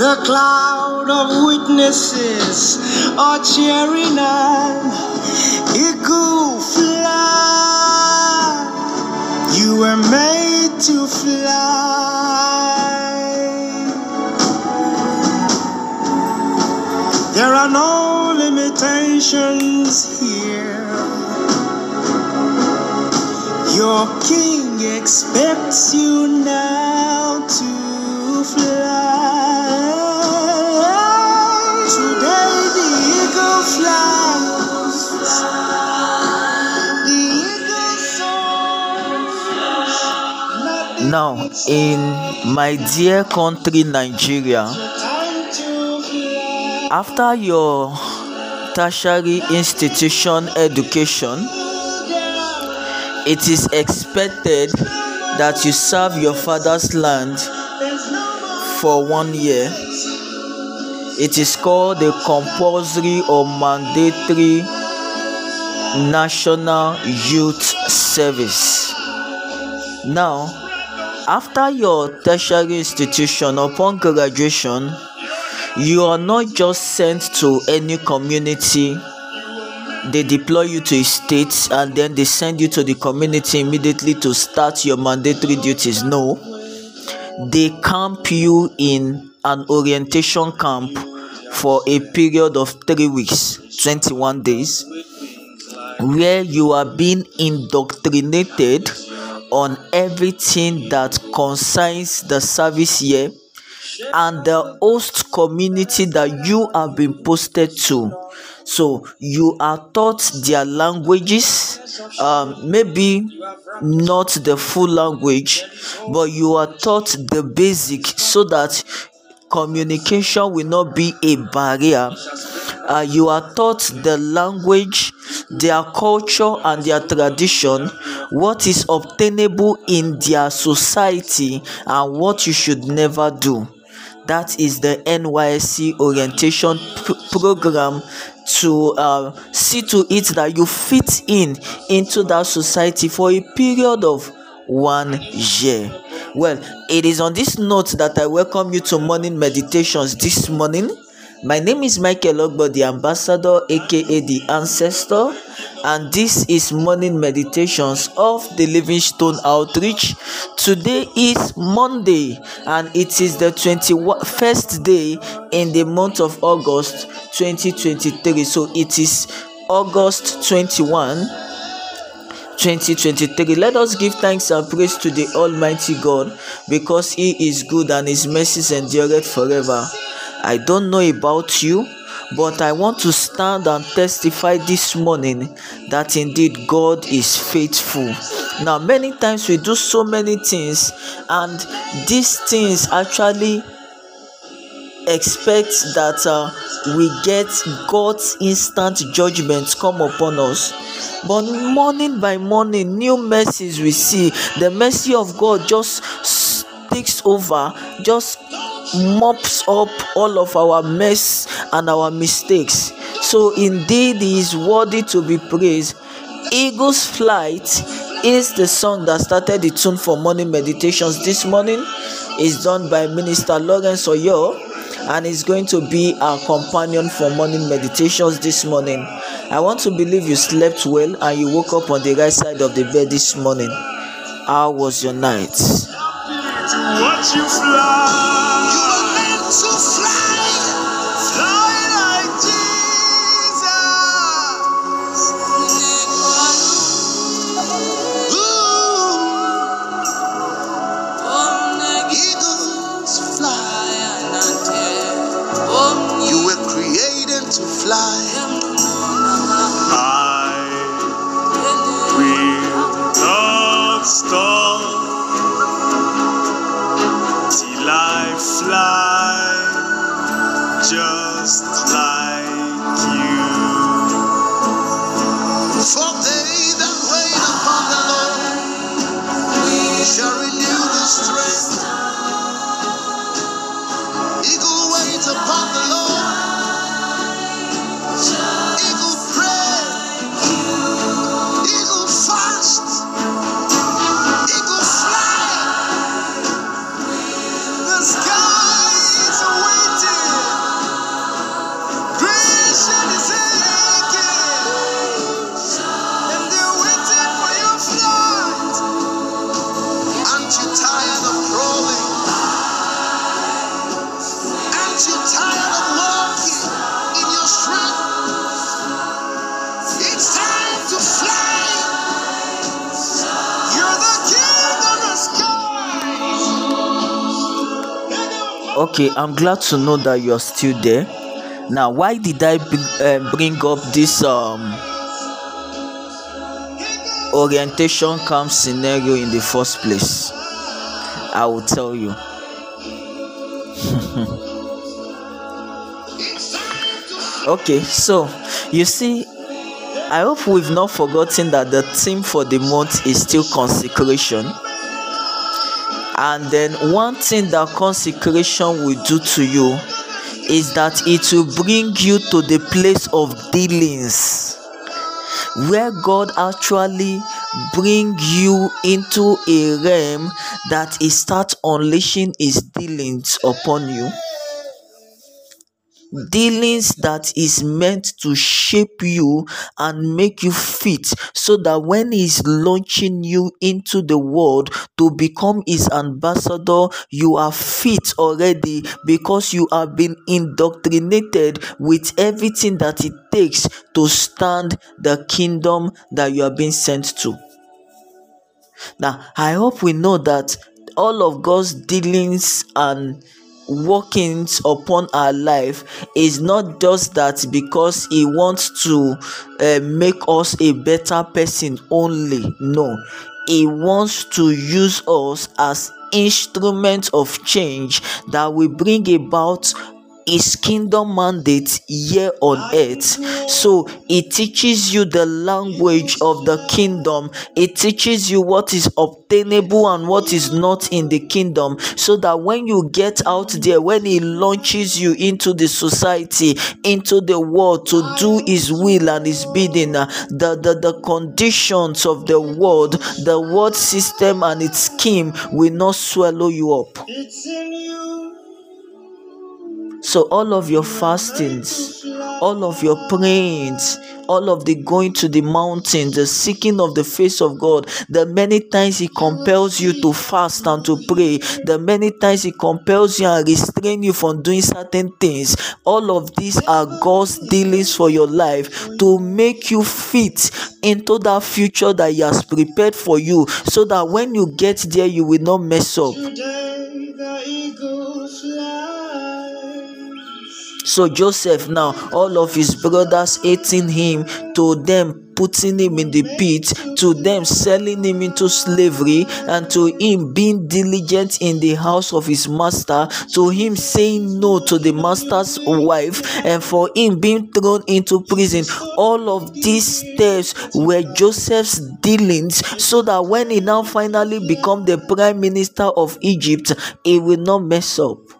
The cloud of witnesses are cheering on. Eagle fly. You were made to fly. There are no limitations here. Your king expects you now to fly. Now, in my dear country, Nigeria, after your tertiary institution education, it is expected that you serve your father's land for one year. It is called the compulsory or mandatory national youth service. Now, after your tertiary institution, upon graduation, you are not just sent to any community. They deploy you to a state and then they send you to the community immediately to start your mandatory duties. No. They camp you in an orientation camp for a period of three weeks 21 days where you are being indoctrinated on everything that concerns the service year and the host community that you have been posted to. So you are taught their languages um, maybe not the full language but you are taught the basic so that communication will not be a barrier uh, you are taught the language their culture and their tradition what is obtainable in their society and what you should never do. That is the nysc orientation p- program to uh, see to it that you fit in into that society for a period of one year. Well it is on this note that i welcome you to morning meditations this morning my name is Michael Ogbo, the ambassador, aka the ancestor, and this is morning meditations of the Livingstone Outreach. Today is Monday, and it is the 21st day in the month of August 2023. So it is August 21. 2023 let us give thanks and praise to the almighty god because he is good and his mercies endureth forever i don't know about you but i want to stand and testify this morning that indeed god is faithful now many times we do so many things and these things actually expect that uh, we get God's instant judgment come upon us. But morning by morning, new mercies we see. The mercy of God just takes over, just mops up all of our mess and our mistakes. So indeed, He is worthy to be praised. Eagle's Flight is the song that started the tune for morning meditations this morning. It's done by Minister Lawrence Oyor and is going to be our companion for morning meditations this morning. I want to believe you slept well and you woke up on the right side of the bed this morning. How was your night? To Okay, I'm glad to know that you're still there. Now, why did I bring, uh, bring up this um orientation camp scenario in the first place? I will tell you. okay, so you see, I hope we've not forgotten that the theme for the month is still consecration. And then, one thing that consecration will do to you is that it will bring you to the place of dealings where God actually bring you into a realm that He starts unleashing His dealings upon you dealings that is meant to shape you and make you fit so that when he's launching you into the world to become his ambassador you are fit already because you have been indoctrinated with everything that it takes to stand the kingdom that you are being sent to. Now i hope we know that all of god's dealings and workings upon our life is not just that because he wants to uh, make us a better person only. No. He wants to use us as instruments of change that will bring about his kingdom mandate here on earth. So it teaches you the language of the kingdom, it teaches you what is obtainable and what is not in the kingdom, so that when you get out there, when he launches you into the society, into the world to do his will and his bidding, uh, the, the, the conditions of the world, the world system and its scheme will not swallow you up. So, all of your fastings, all of your prayings, all of the going to the mountain, the seeking of the face of God, the many times He compels you to fast and to pray, the many times He compels you and restrain you from doing certain things, all of these are God's dealings for your life to make you fit into that future that He has prepared for you so that when you get there, you will not mess up. So Joseph now, all of his brothers hating him, to them putting him in the pit, to them selling him into slavery, and to him being diligent in the house of his master, to him saying no to the master's wife, and for him being thrown into prison. All of these steps were Joseph's dealings, so that when he now finally become the prime minister of Egypt, he will not mess up.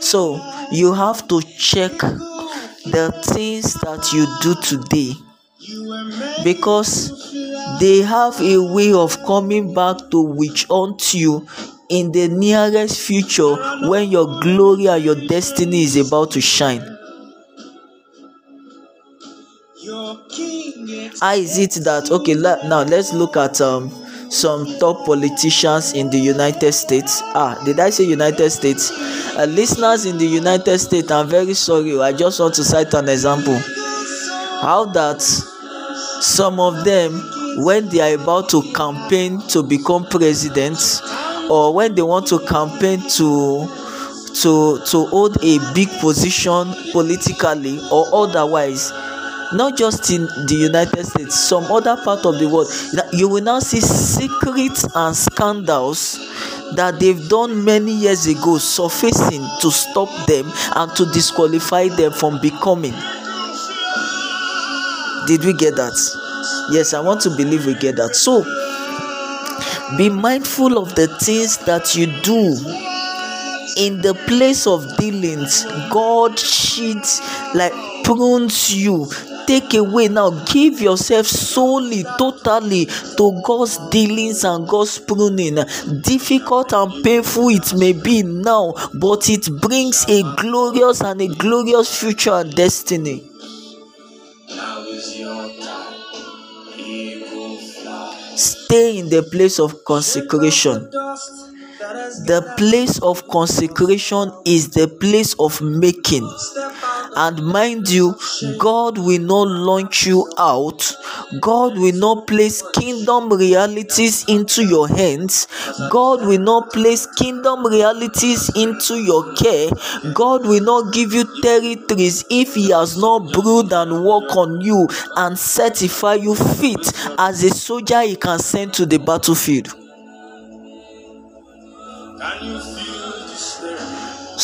So you have to check the things that you do today You were made because they have a way of coming back to which haunt you in the nearest future when your glory and your destiny is about to shine. How is it that okay now let's look at um some top politicians in the United States. Ah, did I say United States? Uh, listeners in the United States, I'm very sorry. I just want to cite an example. How that some of them, when they are about to campaign to become president, or when they want to campaign to to to hold a big position politically or otherwise not just in the united states some other part of the world. You will now see secrets and scandals that they've done many years ago surfacing to stop them and to disqualify them from becoming. Did we get that? Yes i want to believe we get that. So be mindful of the things that you do. In the place of dealings god cheats like prunes you take away now. Give yourself solely totally to god's dealings and god's pruning. Difficult and painful it may be now but it brings a glorious and a glorious future and destiny. Stay in the place of consecration. The place of consecration is the place of making. And mind you, God will not launch you out. God will not place kingdom realities into your hands. God will not place kingdom realities into your care. God will not give you territories if He has not brewed and work on you and certify you fit as a soldier He can send to the battlefield.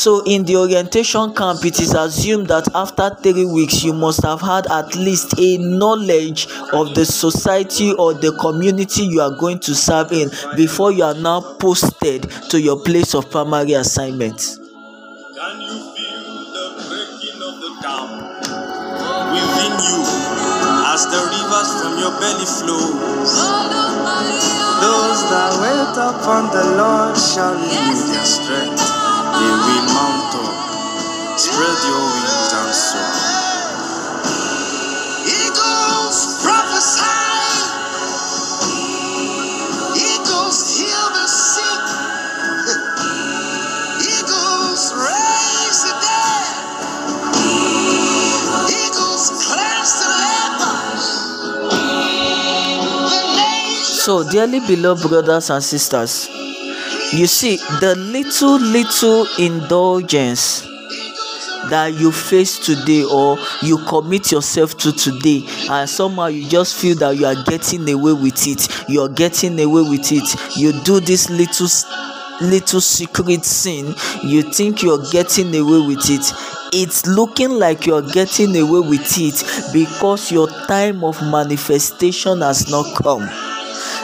So, in the orientation camp, it is assumed that after three weeks, you must have had at least a knowledge of the society or the community you are going to serve in before you are now posted to your place of primary assignment. Can you feel the breaking of the dam within you as the rivers from your belly flow? Those that wait upon the Lord shall their strength. Dearly beloved brothers and sisters, you see, the little, little indulgence that you face today or you commit yourself to today and somehow you just feel that you are getting away with it you're getting away with it you do this little little secret sin you think you're getting away with it it's looking like you're getting away with it because your time of manifestation has not come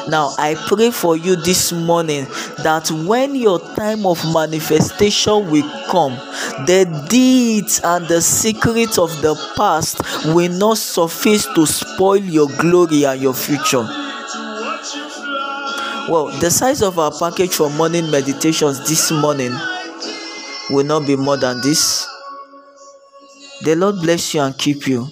now, I pray for you this morning that when your time of manifestation will come, the deeds and the secrets of the past will not suffice to spoil your glory and your future. Well, the size of our package for morning meditations this morning will not be more than this. The Lord bless you and keep you.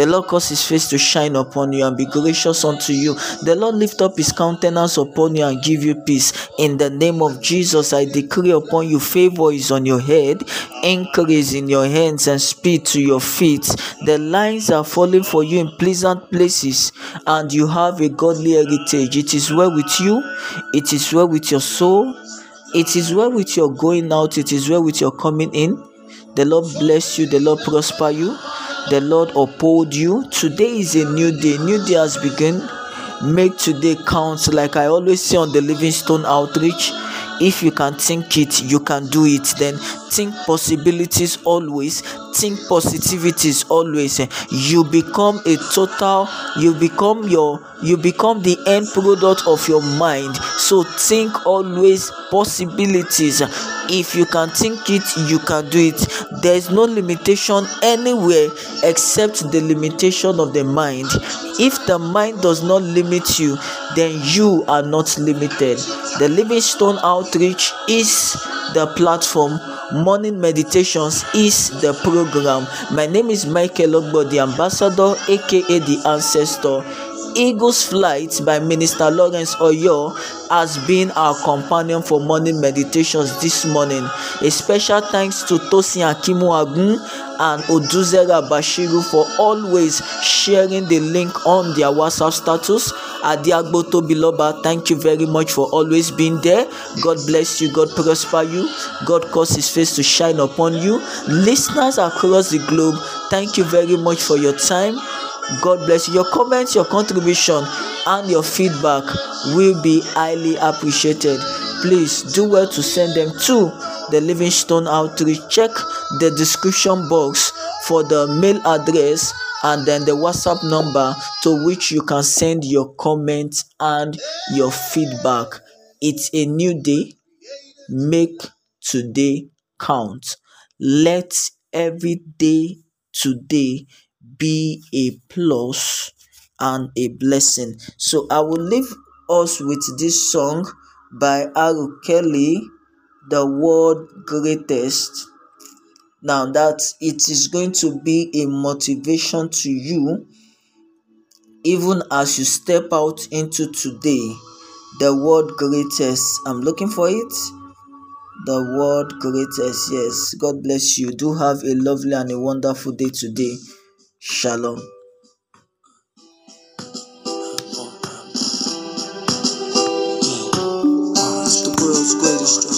The Lord cause his face to shine upon you and be gracious unto you. The Lord lift up his countenance upon you and give you peace. In the name of Jesus, I decree upon you favor is on your head, increase in your hands, and speed to your feet. The lines are falling for you in pleasant places, and you have a godly heritage. It is well with you, it is well with your soul, it is well with your going out, it is well with your coming in. The Lord bless you, the Lord prosper you, the Lord uphold you. Today is a new day, new day has begun. Make today count, like I always say on the Livingstone Outreach. If you can think it, you can do it. Then think possibilities always, think positivities always. You become a total, you become your, you become the end product of your mind. So think always possibilities. If you can think it, you can do it. There is no limitation anywhere except the limitation of the mind. If the mind does not limit you, then you are not limited. The Living Stone Outreach is the platform. Morning Meditations is the program. My name is Michael Ogbo, the ambassador, aka the ancestor. Eagles Flight by Minister Lawrence Oyo has been our companion for morning meditations this morning. A special thanks to Tosin Akimu Agun and Oduzera Bashiru for always sharing the link on their WhatsApp status. Adiagbo Tobiloba, thank you very much for always being there. God bless you, God prosper you, God cause His face to shine upon you. Listeners across the globe, thank you very much for your time. God bless you. Your comments, your contribution, and your feedback will be highly appreciated. Please do well to send them to the Livingstone Outreach. Check the description box for the mail address and then the WhatsApp number to which you can send your comments and your feedback. It's a new day. Make today count. Let every day today be a plus and a blessing. So I will leave us with this song by R. Kelly, The World Greatest. Now that it is going to be a motivation to you even as you step out into today, the word greatest. I'm looking for it. The word greatest. Yes. God bless you. Do have a lovely and a wonderful day today. Shalom. It's the world's greatest.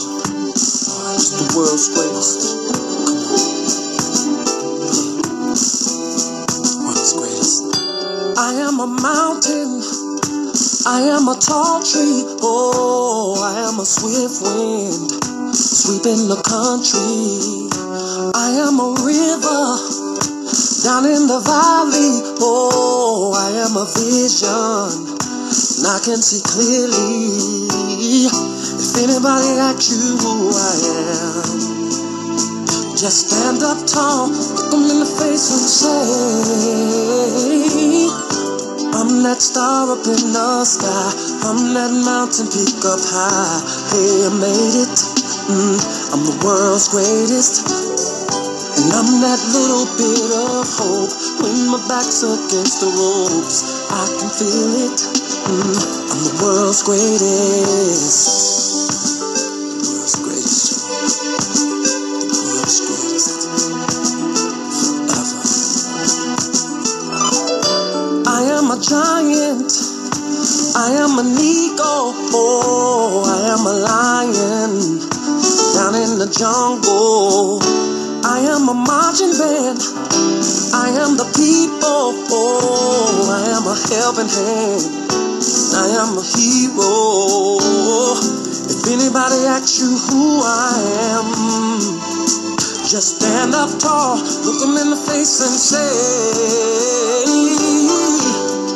World's greatest. I am a mountain. I am a tall tree. Oh, I am a swift wind sweeping the country. I am a river down in the valley. Oh, I am a vision and I can see clearly. If anybody asks you who I am, just stand up tall, look in the face and say, I'm that star up in the sky, I'm that mountain peak up high. Hey, I made it. Mm, I'm the world's greatest. And I'm that little bit of hope when my back's against the ropes. I can feel it. Mm, I'm the world's greatest. The world's greatest. The world's greatest. I am a giant. I am an eagle. Oh, I am a lion down in the jungle. I am a marching band. I am the people. Oh, I am a helping hand. I am a hero. If anybody asks you who I am, just stand up tall, look them in the face and say,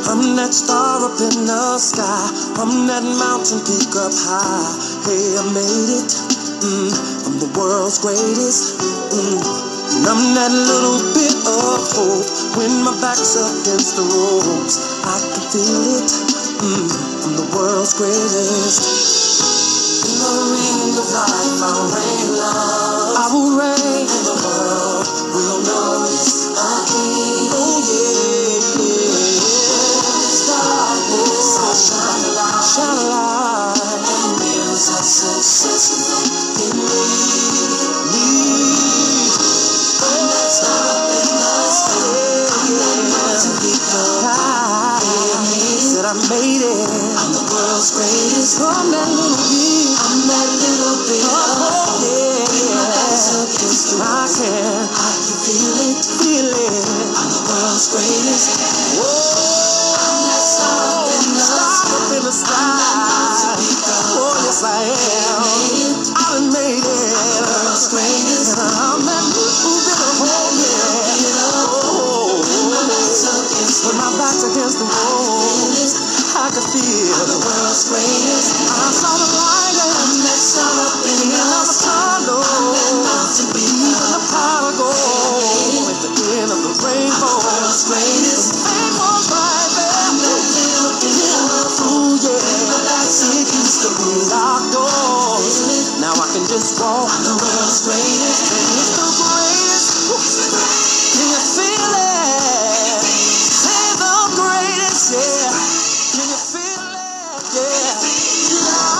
I'm that star up in the sky, I'm that mountain peak up high. Hey, I made it. Mm, I'm the world's greatest. Mm, and I'm that little bit of hope when my back's against the ropes. I can feel it. Mm, I'm the world's greatest. In the ring of life, I'll reign love. I will reign. And the world will know it's a king. Back's against the wall, I can feel the world's greatest. I saw the light and that sun up in the tunnel. Even the power go at the end of the rainbow. The World's greatest. The rainbow's right there. Ooh, yeah. It used to be locked doors. Now I can just walk. I'm the world's greatest.